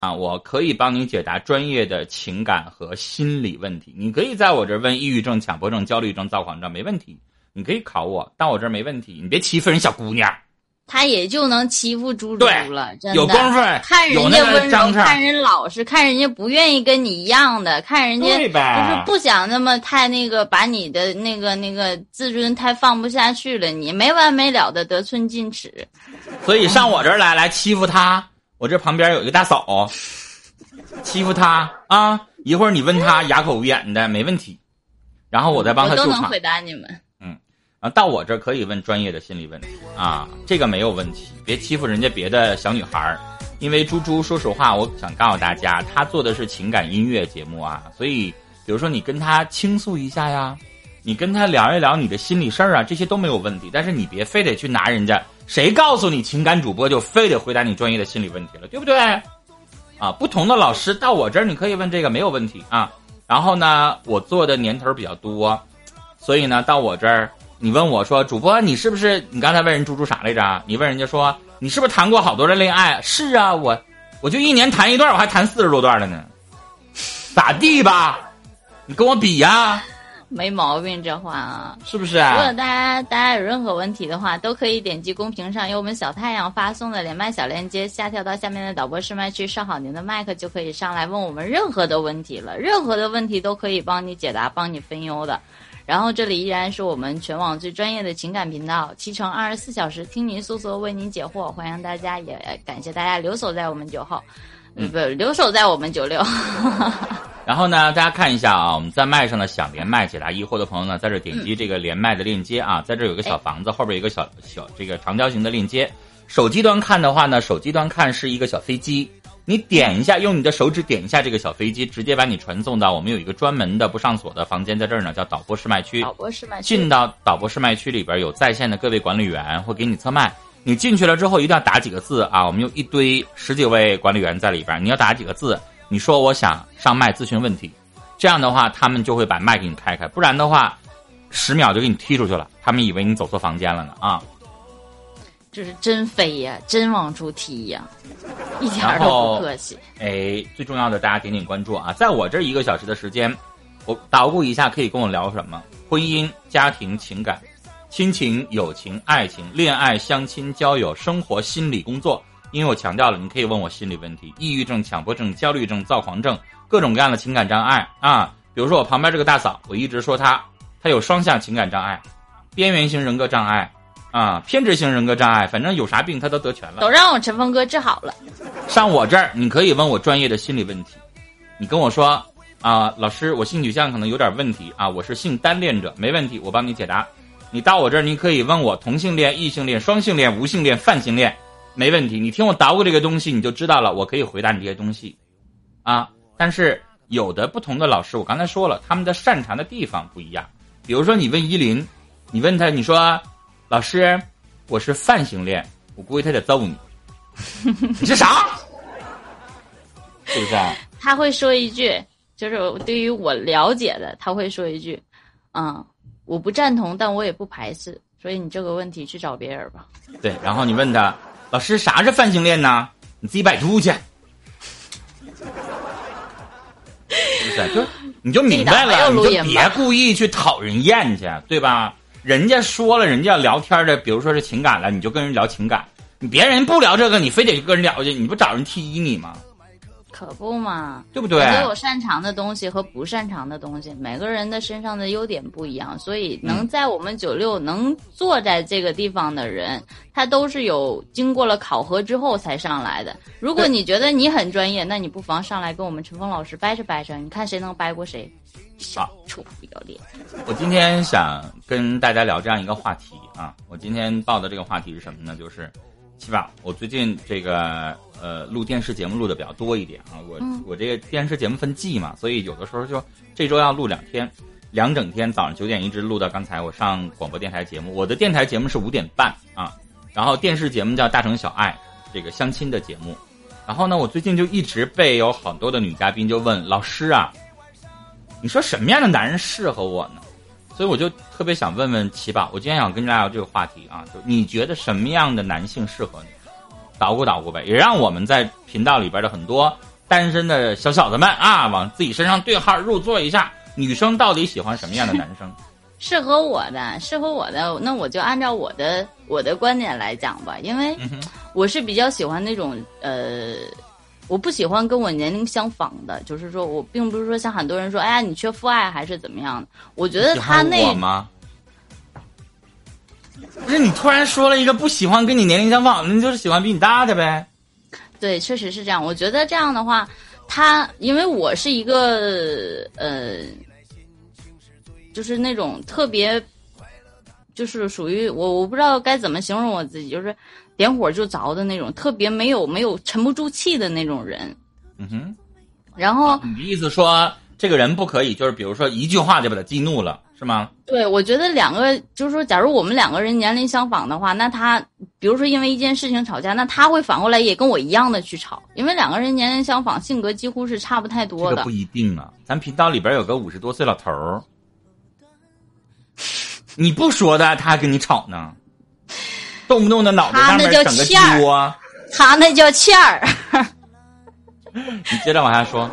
啊，我可以帮你解答专业的情感和心理问题。你可以在我这儿问抑郁症、强迫症、焦虑症、躁狂症，没问题。你可以考我，到我这儿没问题。你别欺负人小姑娘。他也就能欺负猪猪了，真的。有功夫，看人家温柔，看人老实，看人家不愿意跟你一样的，看人家就是不想那么太那个，把你的那个那个自尊太放不下去了，你没完没了的得寸进尺。所以上我这儿来，来欺负他。我这旁边有一个大嫂，欺负她啊！一会儿你问她哑口无言的，没问题。然后我再帮她救场。都能回答你们。嗯，啊到我这可以问专业的心理问题啊，这个没有问题，别欺负人家别的小女孩儿。因为猪猪，说实话，我想告诉大家，他做的是情感音乐节目啊，所以比如说你跟他倾诉一下呀，你跟他聊一聊你的心理事儿啊，这些都没有问题。但是你别非得去拿人家，谁告诉你情感主播就非得回答你专业的心理问题了，对不对？啊，不同的老师到我这儿你可以问这个没有问题啊。然后呢，我做的年头比较多，所以呢，到我这儿。你问我说：“主播，你是不是？你刚才问人猪猪啥来着？你问人家说你是不是谈过好多的恋爱？是啊，我我就一年谈一段，我还谈四十多段了呢，咋地吧？你跟我比呀？没毛病，这话啊，是不是啊？如果大家大家有任何问题的话，都可以点击公屏上由我们小太阳发送的连麦小链接，下跳到下面的导播试麦区，上好您的麦克，就可以上来问我们任何的问题了。任何的问题都可以帮你解答，帮你分忧的。”然后这里依然是我们全网最专业的情感频道，七乘二十四小时听您诉说，为您解惑，欢迎大家，也感谢大家留守在我们九号，嗯，不留守在我们九六。然后呢，大家看一下啊，我们在麦上呢想连麦解答疑惑的朋友呢，在这点击这个连麦的链接啊，在这有个小房子，后边有个小小这个长条形的链接。手机端看的话呢，手机端看是一个小飞机。你点一下，用你的手指点一下这个小飞机，直接把你传送到我们有一个专门的不上锁的房间，在这儿呢，叫导播试麦区。导播试麦区。进到导播试麦区里边，有在线的各位管理员会给你测麦。你进去了之后，一定要打几个字啊！我们有一堆十几位管理员在里边，你要打几个字。你说我想上麦咨询问题，这样的话他们就会把麦给你开开，不然的话，十秒就给你踢出去了。他们以为你走错房间了呢啊！这是真飞呀，真往出踢呀，一点都不客气。哎，最重要的，大家点点关注啊！在我这一个小时的时间，我捣鼓一下，可以跟我聊什么？婚姻、家庭、情感、亲情、友情、爱情、恋爱、相亲、交友、生活、心理、工作。因为我强调了，你可以问我心理问题：抑郁症、强迫症、焦虑症、躁狂症，各种各样的情感障碍啊。比如说我旁边这个大嫂，我一直说她，她有双向情感障碍，边缘型人格障碍。啊，偏执型人格障碍，反正有啥病她都得全了，都让我陈峰哥治好了。上我这儿，你可以问我专业的心理问题，你跟我说啊，老师，我性取向可能有点问题啊，我是性单恋者，没问题，我帮你解答。你到我这儿，你可以问我同性恋、异性恋、双性恋、无性恋、泛性恋，没问题。你听我捣鼓这个东西，你就知道了，我可以回答你这些东西，啊。但是有的不同的老师，我刚才说了，他们的擅长的地方不一样。比如说你问依林，你问他，你说。老师，我是泛性恋，我估计他得揍你。你是啥？是不是？他会说一句，就是对于我了解的，他会说一句：“嗯，我不赞同，但我也不排斥。”所以你这个问题去找别人吧。对，然后你问他，老师啥是泛性恋呢？你自己百度去。是不是？就你就明白了，你就别故意去讨人厌去，对吧？人家说了，人家要聊天的，比如说是情感了，你就跟人聊情感。你别人不聊这个，你非得跟人聊去，你不找人踢你吗？可不嘛，对不对？都有擅长的东西和不擅长的东西，每个人的身上的优点不一样，所以能在我们九六能坐在这个地方的人，他都是有经过了考核之后才上来的。如果你觉得你很专业，那你不妨上来跟我们陈峰老师掰扯掰扯，你看谁能掰过谁。小臭不要脸！我今天想跟大家聊这样一个话题啊，我今天报的这个话题是什么呢？就是七宝，我最近这个呃录电视节目录的比较多一点啊，我我这个电视节目分季嘛，所以有的时候就这周要录两天，两整天，早上九点一直录到刚才我上广播电台节目。我的电台节目是五点半啊，然后电视节目叫《大城小爱》，这个相亲的节目。然后呢，我最近就一直被有很多的女嘉宾就问老师啊。你说什么样的男人适合我呢？所以我就特别想问问奇宝，我今天想跟大家聊这个话题啊，就你觉得什么样的男性适合你？捣鼓捣鼓呗，也让我们在频道里边的很多单身的小小子们啊，往自己身上对号入座一下，女生到底喜欢什么样的男生？适合我的，适合我的，那我就按照我的我的观点来讲吧，因为我是比较喜欢那种呃，我不喜欢跟我年龄相仿的，就是说我并不是说像很多人说，哎呀，你缺父爱还是怎么样的？我觉得他那我吗？不是你突然说了一个不喜欢跟你年龄相仿的，你就是喜欢比你大的呗？对，确实是这样。我觉得这样的话，他因为我是一个呃。就是那种特别，就是属于我，我不知道该怎么形容我自己，就是点火就着的那种，特别没有没有沉不住气的那种人。嗯哼。然后你的意思说，这个人不可以，就是比如说一句话就把他激怒了，是吗？对，我觉得两个就是说，假如我们两个人年龄相仿的话，那他比如说因为一件事情吵架，那他会反过来也跟我一样的去吵，因为两个人年龄相仿，性格几乎是差不太多的。这个不一定啊，咱频道里边有个五十多岁老头儿。你不说的，他还跟你吵呢，动不动的脑袋上面整个窝，他那叫欠儿。你接着往下说。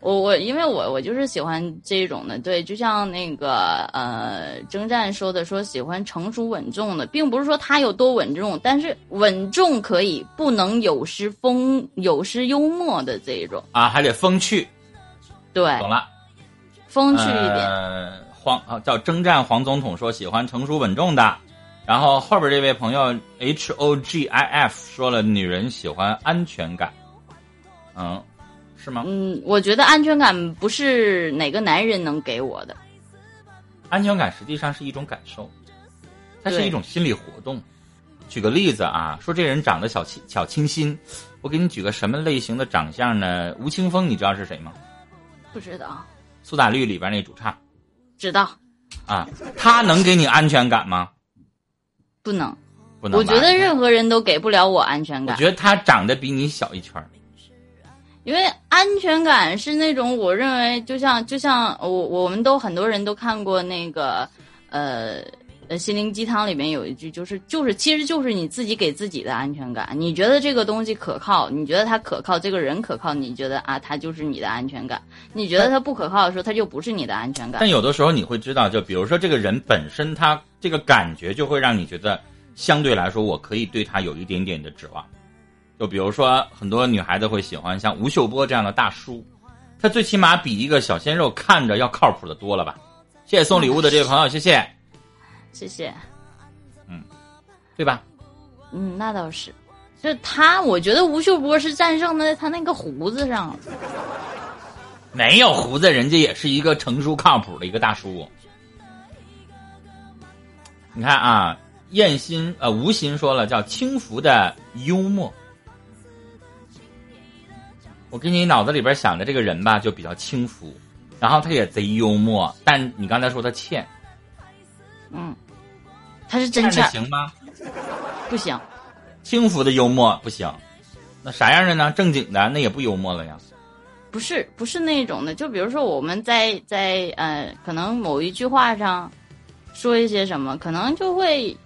我我因为我我就是喜欢这种的，对，就像那个呃征战说的，说喜欢成熟稳重的，并不是说他有多稳重，但是稳重可以，不能有失风有失幽默的这一种啊，还得风趣。对，懂了，风趣一点。黄啊，叫征战黄总统说喜欢成熟稳重的，然后后边这位朋友 H O G I F 说了女人喜欢安全感，嗯，是吗？嗯，我觉得安全感不是哪个男人能给我的，安全感实际上是一种感受，它是一种心理活动。举个例子啊，说这人长得小清小清新，我给你举个什么类型的长相呢？吴青峰，你知道是谁吗？不知道。苏打绿里边那主唱。知道，啊，他能给你安全感吗？不能，不能。我觉得任何人都给不了我安全感。我觉得他长得比你小一圈因为安全感是那种，我认为就像就像我我们都很多人都看过那个，呃。呃，心灵鸡汤里面有一句，就是就是，其实就是你自己给自己的安全感。你觉得这个东西可靠，你觉得他可靠，这个人可靠，你觉得啊，他就是你的安全感。你觉得他不可靠的时候，他就不是你的安全感。但有的时候你会知道，就比如说这个人本身，他这个感觉就会让你觉得，相对来说，我可以对他有一点点的指望。就比如说，很多女孩子会喜欢像吴秀波这样的大叔，他最起码比一个小鲜肉看着要靠谱的多了吧？谢谢送礼物的这位朋友，谢谢。谢谢，嗯，对吧？嗯，那倒是，就他，我觉得吴秀波是战胜在他那个胡子上。没有胡子，人家也是一个成熟靠谱的一个大叔。你看啊，燕心呃吴昕说了，叫轻浮的幽默。我给你脑子里边想的这个人吧，就比较轻浮，然后他也贼幽默，但你刚才说他欠。嗯，他是真欠行吗？不行，轻浮的幽默不行，那啥样的呢？正经的那也不幽默了呀。不是，不是那种的。就比如说，我们在在呃，可能某一句话上说一些什么，可能就会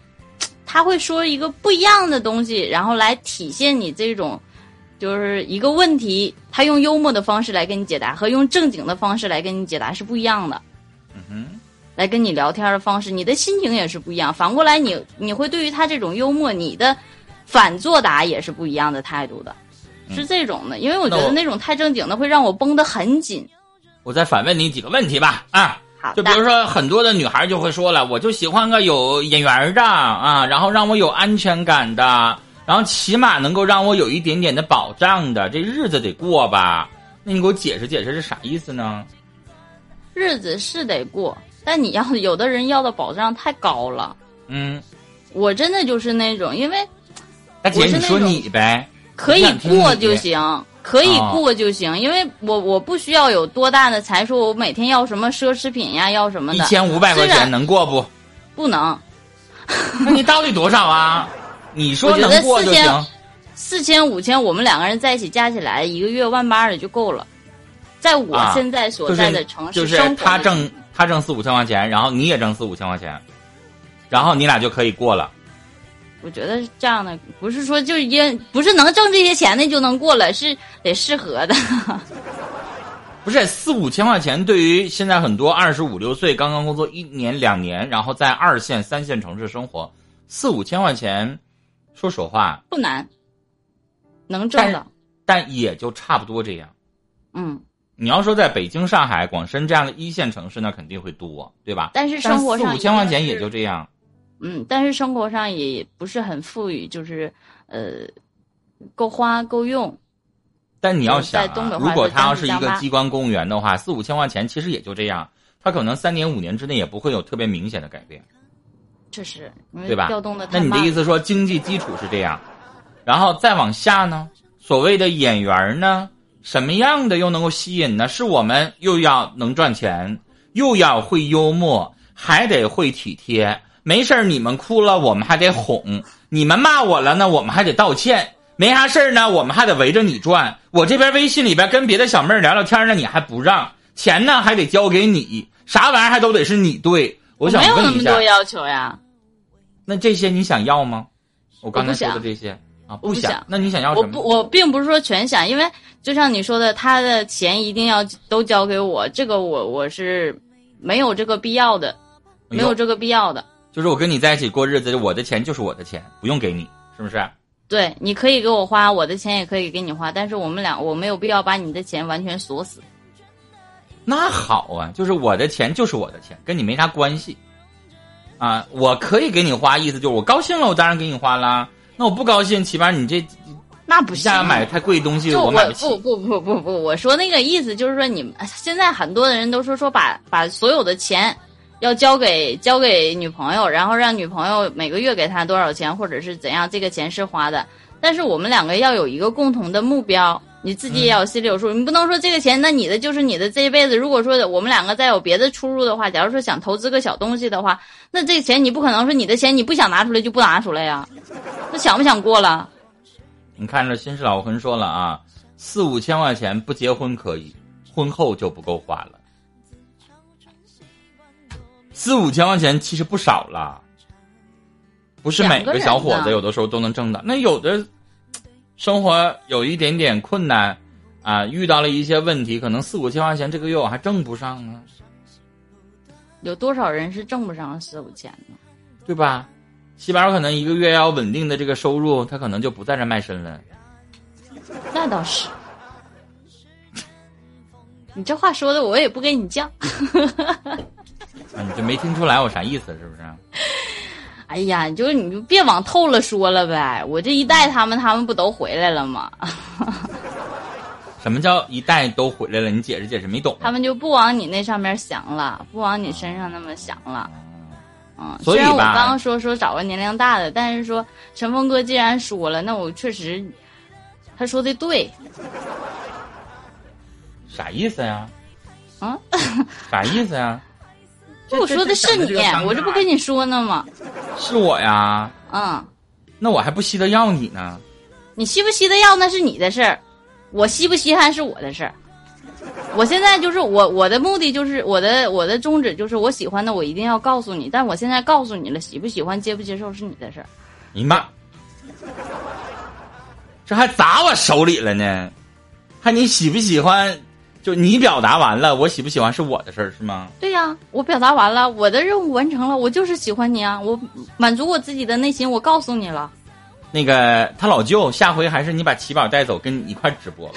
他会说一个不一样的东西，然后来体现你这种就是一个问题。他用幽默的方式来跟你解答，和用正经的方式来跟你解答是不一样的。嗯哼。来跟你聊天的方式，你的心情也是不一样。反过来，你你会对于他这种幽默，你的反作答也是不一样的态度的，是这种的。因为我觉得那种太正经的会让我绷得很紧。我再反问你几个问题吧，啊，好，就比如说很多的女孩就会说了，我就喜欢个有眼缘的啊，然后让我有安全感的，然后起码能够让我有一点点的保障的，这日子得过吧？那你给我解释解释是啥意思呢？日子是得过。但你要有的人要的保障太高了，嗯，我真的就是那种，因为，大姐你说你呗，可以过就行，可以过就行，因为我我不需要有多大的财说，我每天要什么奢侈品呀，要什么的，一千五百块钱能过不？不能，那你到底多少啊？你说能过就行，四千五千，我们两个人在一起加起来一个月万八的就够了，在我现在所在的城市就是，他挣。他挣四五千块钱，然后你也挣四五千块钱，然后你俩就可以过了。我觉得这样的不是说就因不是能挣这些钱的就能过了，是得适合的。不是四五千块钱，对于现在很多二十五六岁刚刚工作一年两年，然后在二线三线城市生活，四五千块钱，说实话不难，能挣的，但也就差不多这样。嗯，你要说在北京、上海、广深这样的一线城市，那肯定会多，对吧？但是生活上四五千块钱也就这样。嗯，但是生活上也不是很富裕，就是呃，够花够用。但你要想，如果他要是一个机关公务员的话，四五千块钱其实也就这样，他可能三年五年之内也不会有特别明显的改变。确实，对吧？调动的那你的意思说经济基础是这样，然后再往下呢？所谓的演员呢，什么样的又能够吸引呢？是我们又要能赚钱，又要会幽默，还得会体贴。没事儿你们哭了，我们还得哄；你们骂我了呢，我们还得道歉。没啥事儿呢，我们还得围着你转。我这边微信里边跟别的小妹儿聊聊天呢，你还不让钱呢，还得交给你，啥玩意儿还都得是你对。我想问一下，没有那么多要求呀。那这些你想要吗？我刚才说的这些啊，不想。那你想要什么？我不，我并不是说全想，因为就像你说的，他的钱一定要都交给我，这个我我是没有这个必要的，没有这个必要的。就是我跟你在一起过日子，我的钱就是我的钱，不用给你，是不是？对，你可以给我花，我的钱也可以给你花，但是我们俩我没有必要把你的钱完全锁死。那好啊，就是我的钱就是我的钱，跟你没啥关系。啊，我可以给你花，意思就是我高兴了，我当然给你花啦。那我不高兴，起码你这那不行，买太贵东西我买不起。不不不不不，我说那个意思就是说，你们现在很多的人都说说把把所有的钱。要交给交给女朋友，然后让女朋友每个月给他多少钱，或者是怎样？这个钱是花的，但是我们两个要有一个共同的目标，你自己也要心里有数。你不能说这个钱，那你的就是你的这一辈子。如果说我们两个再有别的出入的话，假如说想投资个小东西的话，那这个钱你不可能说你的钱你不想拿出来就不拿出来呀？那想不想过了？你看着新式老婚说了啊，四五千块钱不结婚可以，婚后就不够花了。四五千块钱其实不少了，不是每个小伙子有的时候都能挣的。那有的生活有一点点困难啊，遇到了一些问题，可能四五千块钱这个月我还挣不上呢。有多少人是挣不上四五千呢？对吧？西宝可能一个月要稳定的这个收入，他可能就不在这卖身了。那倒是，你这话说的我也不跟你犟。啊，你就没听出来我啥意思是不是？哎呀，你就你就别往透了说了呗。我这一带他们，他们不都回来了吗？什么叫一带都回来了？你解释解释，没懂。他们就不往你那上面想了，不往你身上那么想了。嗯，虽然我刚刚说说找个年龄大的，但是说陈峰哥既然说了，那我确实他说的对。啥意思呀？啊？啥意思呀？我说的是你，我这不跟你说呢吗？是我呀。嗯，那我还不稀得要你呢。你稀不稀得要那是你的事儿，我稀不稀罕是我的事儿。我现在就是我我的目的就是我的我的宗旨就是我喜欢的我一定要告诉你，但我现在告诉你了，喜不喜欢接不接受是你的事儿。你妈，这还砸我手里了呢？还你喜不喜欢？就你表达完了，我喜不喜欢是我的事儿，是吗？对呀，我表达完了，我的任务完成了，我就是喜欢你啊！我满足我自己的内心，我告诉你了。那个他老舅，下回还是你把奇宝带走，跟你一块直播。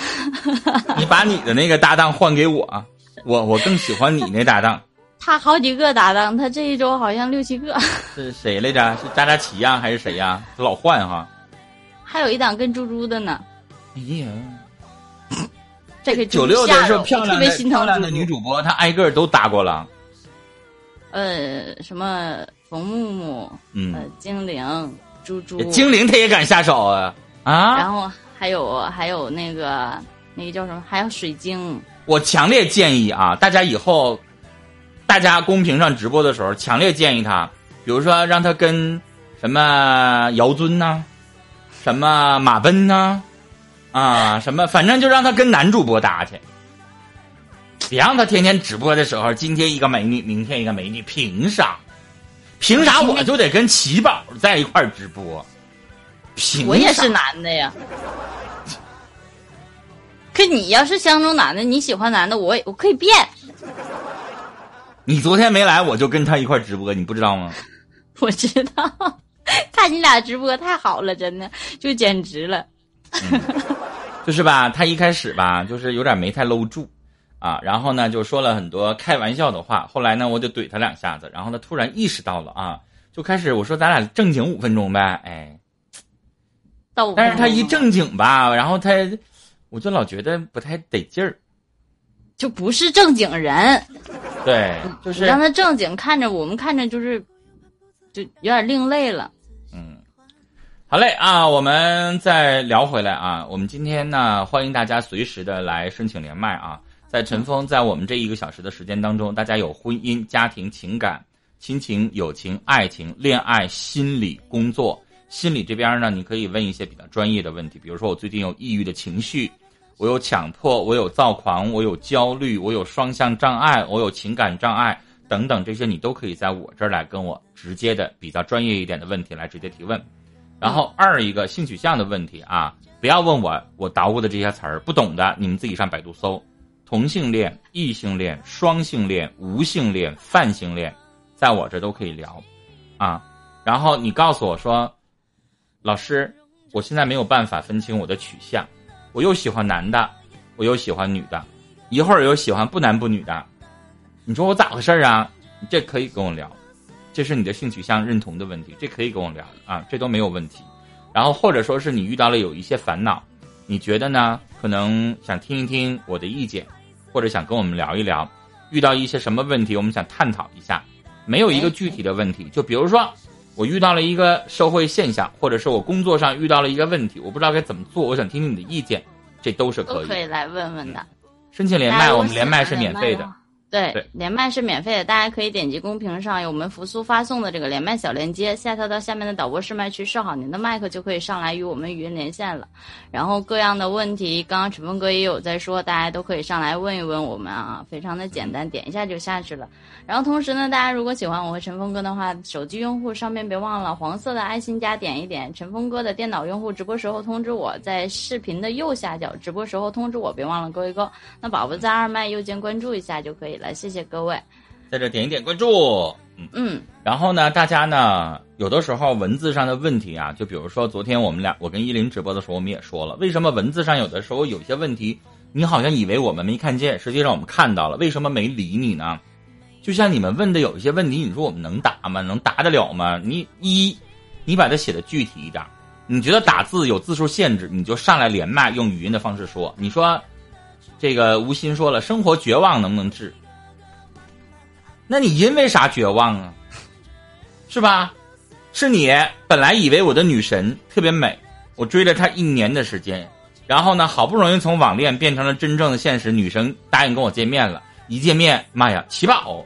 你把你的那个搭档换给我，我我更喜欢你那搭档。他好几个搭档，他这一周好像六七个。是谁来着？是扎扎奇呀，还是谁呀？他老换哈。还有一档跟猪猪的呢。哎呀。这九六的时候漂亮的漂亮的女主播，她挨个都搭过了。呃，什么冯木木，嗯，精灵，猪猪，精灵她也敢下手啊啊！然后还有还有那个那个叫什么？还有水晶。我强烈建议啊，大家以后大家公屏上直播的时候，强烈建议他，比如说让他跟什么姚尊呐，什么马奔呐。啊，什么？反正就让他跟男主播搭去，别让他天天直播的时候，今天一个美女，明天一个美女，凭啥？凭啥我就得跟奇宝在一块儿直播？凭我也是男的呀。可你要是相中男的，你喜欢男的，我也我可以变。你昨天没来，我就跟他一块儿直播，你不知道吗？我知道，看你俩直播太好了，真的就简直了。就是吧，他一开始吧，就是有点没太搂住，啊，然后呢就说了很多开玩笑的话，后来呢我就怼他两下子，然后他突然意识到了啊，就开始我说咱俩正经五分钟呗，哎，到但是他一正经吧，然后他，我就老觉得不太得劲儿，就不是正经人，对，就是让他正经看着我们看着就是，就有点另类了。好嘞啊，我们再聊回来啊。我们今天呢，欢迎大家随时的来申请连麦啊。在陈峰在我们这一个小时的时间当中，大家有婚姻、家庭、情感、亲情、友情、爱情、恋爱、心理、工作。心理这边呢，你可以问一些比较专业的问题，比如说我最近有抑郁的情绪，我有强迫，我有躁狂，我有焦虑，我有双向障碍，我有情感障碍等等，这些你都可以在我这儿来跟我直接的比较专业一点的问题来直接提问。然后二一个性取向的问题啊，不要问我我捣鼓的这些词儿不懂的，你们自己上百度搜，同性恋、异性恋、双性恋、无性恋、泛性恋，在我这都可以聊，啊，然后你告诉我说，老师，我现在没有办法分清我的取向，我又喜欢男的，我又喜欢女的，一会儿又喜欢不男不女的，你说我咋回事儿啊？这可以跟我聊。这是你的性取向认同的问题，这可以跟我聊啊，这都没有问题。然后或者说是你遇到了有一些烦恼，你觉得呢？可能想听一听我的意见，或者想跟我们聊一聊，遇到一些什么问题，我们想探讨一下。没有一个具体的问题，就比如说我遇到了一个社会现象，或者是我工作上遇到了一个问题，我不知道该怎么做，我想听听你的意见，这都是可以。都可以来问问的。申请连麦，我们连麦是免费的。对，对连麦是免费的，大家可以点击公屏上有我们扶苏发送的这个连麦小链接，下跳到下面的导播试麦区设好您的麦克，就可以上来与我们语音连线了。然后各样的问题，刚刚陈峰哥也有在说，大家都可以上来问一问我们啊，非常的简单，点一下就下去了。然后同时呢，大家如果喜欢我和陈峰哥的话，手机用户上面别忘了黄色的爱心加点一点，陈峰哥的电脑用户直播时候通知我，在视频的右下角直播时候通知我，别忘了勾一勾。那宝宝在二麦右键关注一下就可以了，谢谢各位。在这点一点关注，嗯。嗯，然后呢，大家呢，有的时候文字上的问题啊，就比如说昨天我们俩我跟依林直播的时候，我们也说了，为什么文字上有的时候有些问题，你好像以为我们没看见，实际上我们看到了，为什么没理你呢？就像你们问的有一些问题，你说我们能答吗？能答得了吗？你一，你把它写的具体一点，你觉得打字有字数限制，你就上来连麦用语音的方式说。你说，这个吴昕说了，生活绝望能不能治？那你因为啥绝望啊？是吧？是你本来以为我的女神特别美，我追了她一年的时间，然后呢，好不容易从网恋变成了真正的现实，女神答应跟我见面了，一见面，妈呀，起宝！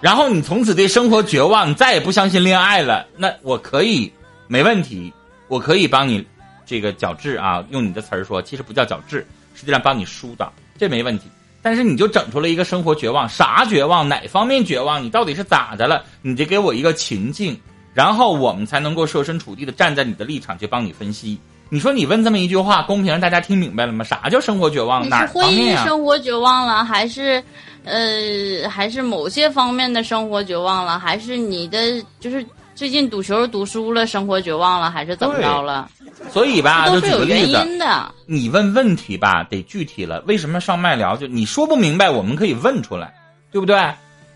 然后你从此对生活绝望，你再也不相信恋爱了。那我可以，没问题，我可以帮你这个矫治啊，用你的词儿说，其实不叫矫治，实际上帮你疏导，这没问题。但是你就整出了一个生活绝望，啥绝望？哪方面绝望？你到底是咋的了？你得给我一个情境，然后我们才能够设身处地的站在你的立场去帮你分析。你说你问这么一句话，公屏上大家听明白了吗？啥叫生活绝望？哪你是婚姻方面啊？生活绝望了，还是呃，还是某些方面的生活绝望了，还是你的就是最近赌球赌输了，生活绝望了，还是怎么着了？所以吧，都是有原因的。你问问题吧，得具体了。为什么上麦聊？就你说不明白，我们可以问出来，对不对？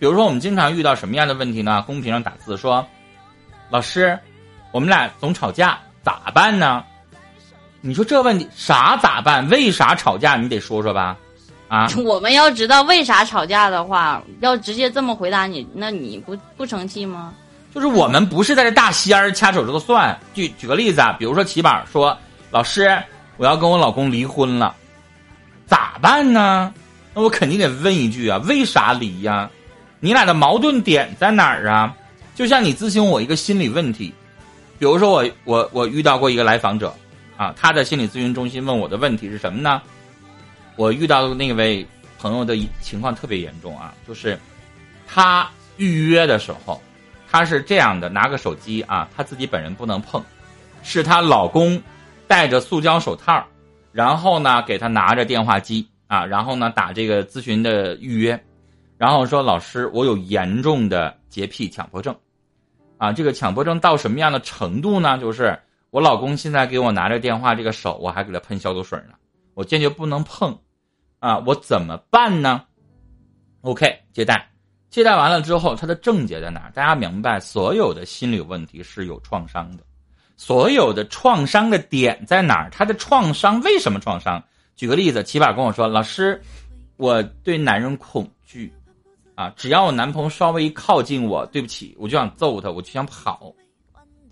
比如说，我们经常遇到什么样的问题呢？公屏上打字说：“老师，我们俩总吵架，咋办呢？”你说这问题啥咋办？为啥吵架？你得说说吧，啊？我们要知道为啥吵架的话，要直接这么回答你，那你不不生气吗？就是我们不是在这大仙儿掐手指头算。举举个例子啊，比如说齐宝说：“老师，我要跟我老公离婚了，咋办呢？”那我肯定得问一句啊，为啥离呀？你俩的矛盾点在哪儿啊？就像你咨询我一个心理问题，比如说我我我遇到过一个来访者，啊，他的心理咨询中心问我的问题是什么呢？我遇到的那位朋友的情况特别严重啊，就是他预约的时候。她是这样的，拿个手机啊，她自己本人不能碰，是她老公戴着塑胶手套，然后呢给她拿着电话机啊，然后呢打这个咨询的预约，然后说老师，我有严重的洁癖强迫症，啊，这个强迫症到什么样的程度呢？就是我老公现在给我拿着电话，这个手我还给他喷消毒水呢，我坚决不能碰，啊，我怎么办呢？OK，接待。接待完了之后，他的症结在哪儿？大家明白，所有的心理问题是有创伤的，所有的创伤的点在哪儿？他的创伤为什么创伤？举个例子，起码跟我说，老师，我对男人恐惧，啊，只要我男朋友稍微一靠近我，对不起，我就想揍他，我就想跑，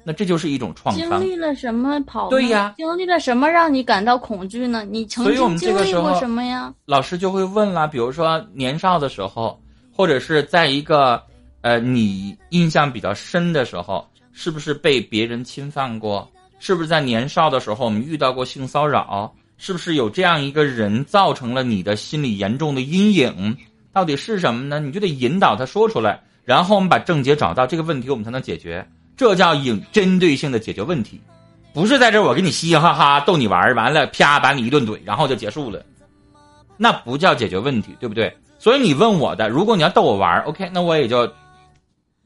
那这就是一种创伤。经历了什么跑？对呀，经历了什么让你感到恐惧呢？你曾经经历过什么呀？老师就会问了，比如说年少的时候。或者是在一个，呃，你印象比较深的时候，是不是被别人侵犯过？是不是在年少的时候我们遇到过性骚扰？是不是有这样一个人造成了你的心理严重的阴影？到底是什么呢？你就得引导他说出来，然后我们把症结找到，这个问题我们才能解决。这叫有针对性的解决问题，不是在这我给你嘻嘻哈哈逗你玩完了啪把你一顿怼，然后就结束了，那不叫解决问题，对不对？所以你问我的，如果你要逗我玩，OK，那我也就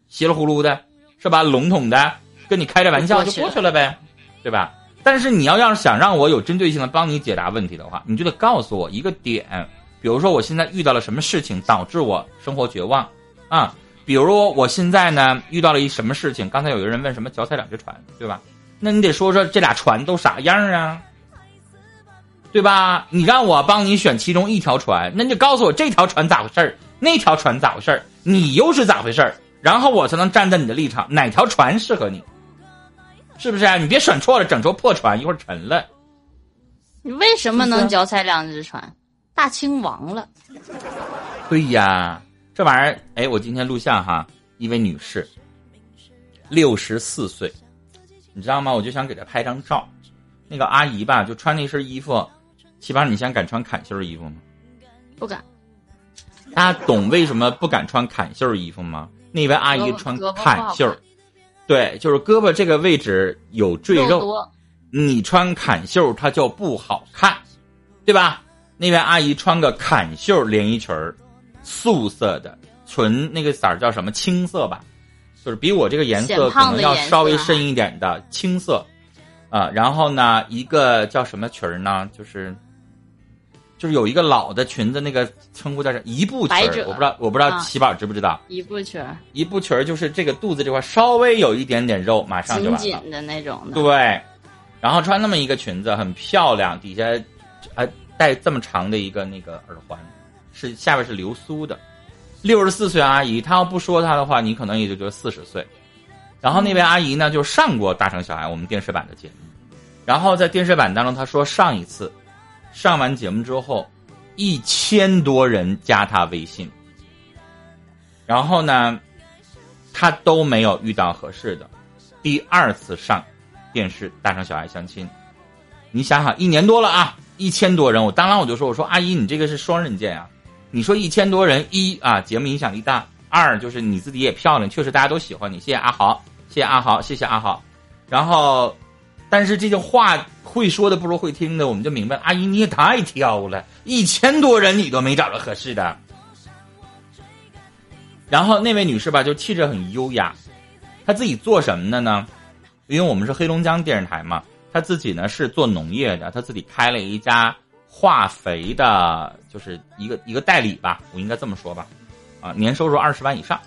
稀里糊涂的，是吧？笼统的跟你开着玩笑就过去了呗，对吧？但是你要要是想让我有针对性的帮你解答问题的话，你就得告诉我一个点，比如说我现在遇到了什么事情导致我生活绝望啊？比如我现在呢遇到了一什么事情？刚才有个人问什么脚踩两只船，对吧？那你得说说这俩船都啥样啊？对吧？你让我帮你选其中一条船，那你就告诉我这条船咋回事儿，那条船咋回事儿，你又是咋回事儿，然后我才能站在你的立场，哪条船适合你？是不是啊？你别选错了，整艘破船一会儿沉了。你为什么能脚踩两只船？大清亡了。对呀，这玩意儿，哎，我今天录像哈，一位女士，六十四岁，你知道吗？我就想给她拍张照，那个阿姨吧，就穿那身衣服。七八，你现在敢穿坎袖衣服吗？不敢。大家懂为什么不敢穿坎袖衣服吗？那位阿姨穿坎袖，对，就是胳膊这个位置有赘肉，你穿坎袖它就不好看，对吧？那位阿姨穿个坎袖连衣裙儿，素色的，纯那个色儿叫什么青色吧，就是比我这个颜色可能要稍微深一点的青色，啊，然后呢，一个叫什么裙儿呢？就是。就是有一个老的裙子，那个称呼叫一步裙儿，我不知道，我不知道七宝知不知道？一步裙儿，一步裙儿就是这个肚子这块稍微有一点点肉，马上就完了。紧紧的那种的。对，然后穿那么一个裙子很漂亮，底下还带这么长的一个那个耳环，是下边是流苏的。六十四岁阿姨，她要不说她的话，你可能也就觉得四十岁。然后那位阿姨呢，就上过《大城小爱》我们电视版的节目，然后在电视版当中，她说上一次。上完节目之后，一千多人加他微信，然后呢，他都没有遇到合适的。第二次上电视，大城小爱相亲，你想想，一年多了啊，一千多人，我当然我就说，我说阿姨，你这个是双刃剑啊。你说一千多人，一啊，节目影响力大；二就是你自己也漂亮，确实大家都喜欢你。谢谢阿豪，谢谢阿豪，谢谢阿豪。然后，但是这些话。会说的不如会听的，我们就明白。阿姨你也太挑了，一千多人你都没找着合适的。然后那位女士吧，就气质很优雅，她自己做什么的呢？因为我们是黑龙江电视台嘛，她自己呢是做农业的，她自己开了一家化肥的，就是一个一个代理吧，我应该这么说吧。啊，年收入二十万以上，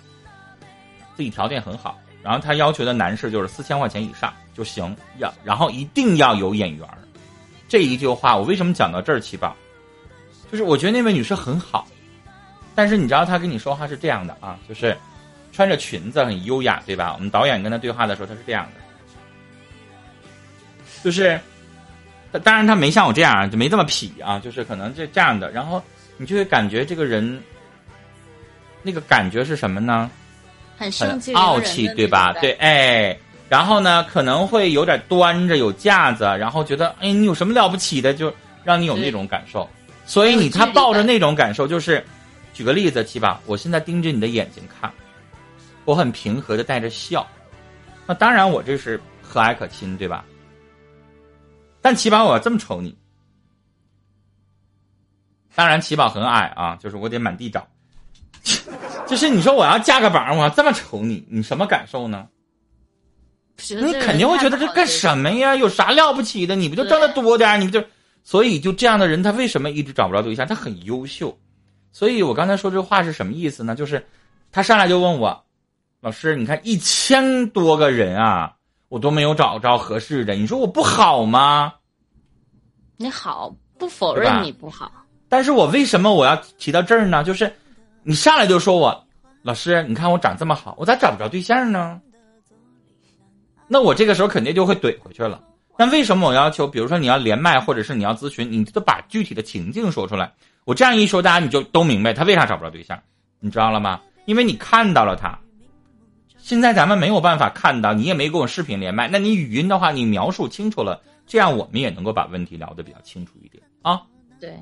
自己条件很好。然后她要求的男士就是四千块钱以上。就行，要然后一定要有眼缘儿，这一句话我为什么讲到这儿？七宝，就是我觉得那位女士很好，但是你知道她跟你说话是这样的啊，就是穿着裙子很优雅，对吧？我们导演跟她对话的时候，她是这样的，就是当然她没像我这样，就没这么痞啊，就是可能这这样的，然后你就会感觉这个人那个感觉是什么呢？很生气、傲气，对吧？对，哎。然后呢，可能会有点端着有架子，然后觉得哎，你有什么了不起的，就让你有那种感受。所以你他抱着那种感受，就是，举个例子，七宝，我现在盯着你的眼睛看，我很平和的带着笑。那当然，我这是和蔼可亲，对吧？但起码我要这么瞅你。当然，奇宝很矮啊，就是我得满地找。就是你说我要架个榜，我要这么瞅你，你什么感受呢？你肯定会觉得这干什么呀？有啥了不起的？你不就挣的多点你不就？所以就这样的人，他为什么一直找不着对象？他很优秀。所以我刚才说这话是什么意思呢？就是他上来就问我，老师，你看一千多个人啊，我都没有找着合适的，你说我不好吗？你好，不否认你不好。但是我为什么我要提到这儿呢？就是你上来就说我，老师，你看我长这么好，我咋找不着对象呢？那我这个时候肯定就会怼回去了。那为什么我要求？比如说你要连麦，或者是你要咨询，你都把具体的情境说出来。我这样一说，大家你就都明白他为啥找不着对象，你知道了吗？因为你看到了他。现在咱们没有办法看到，你也没跟我视频连麦，那你语音的话，你描述清楚了，这样我们也能够把问题聊得比较清楚一点啊。对。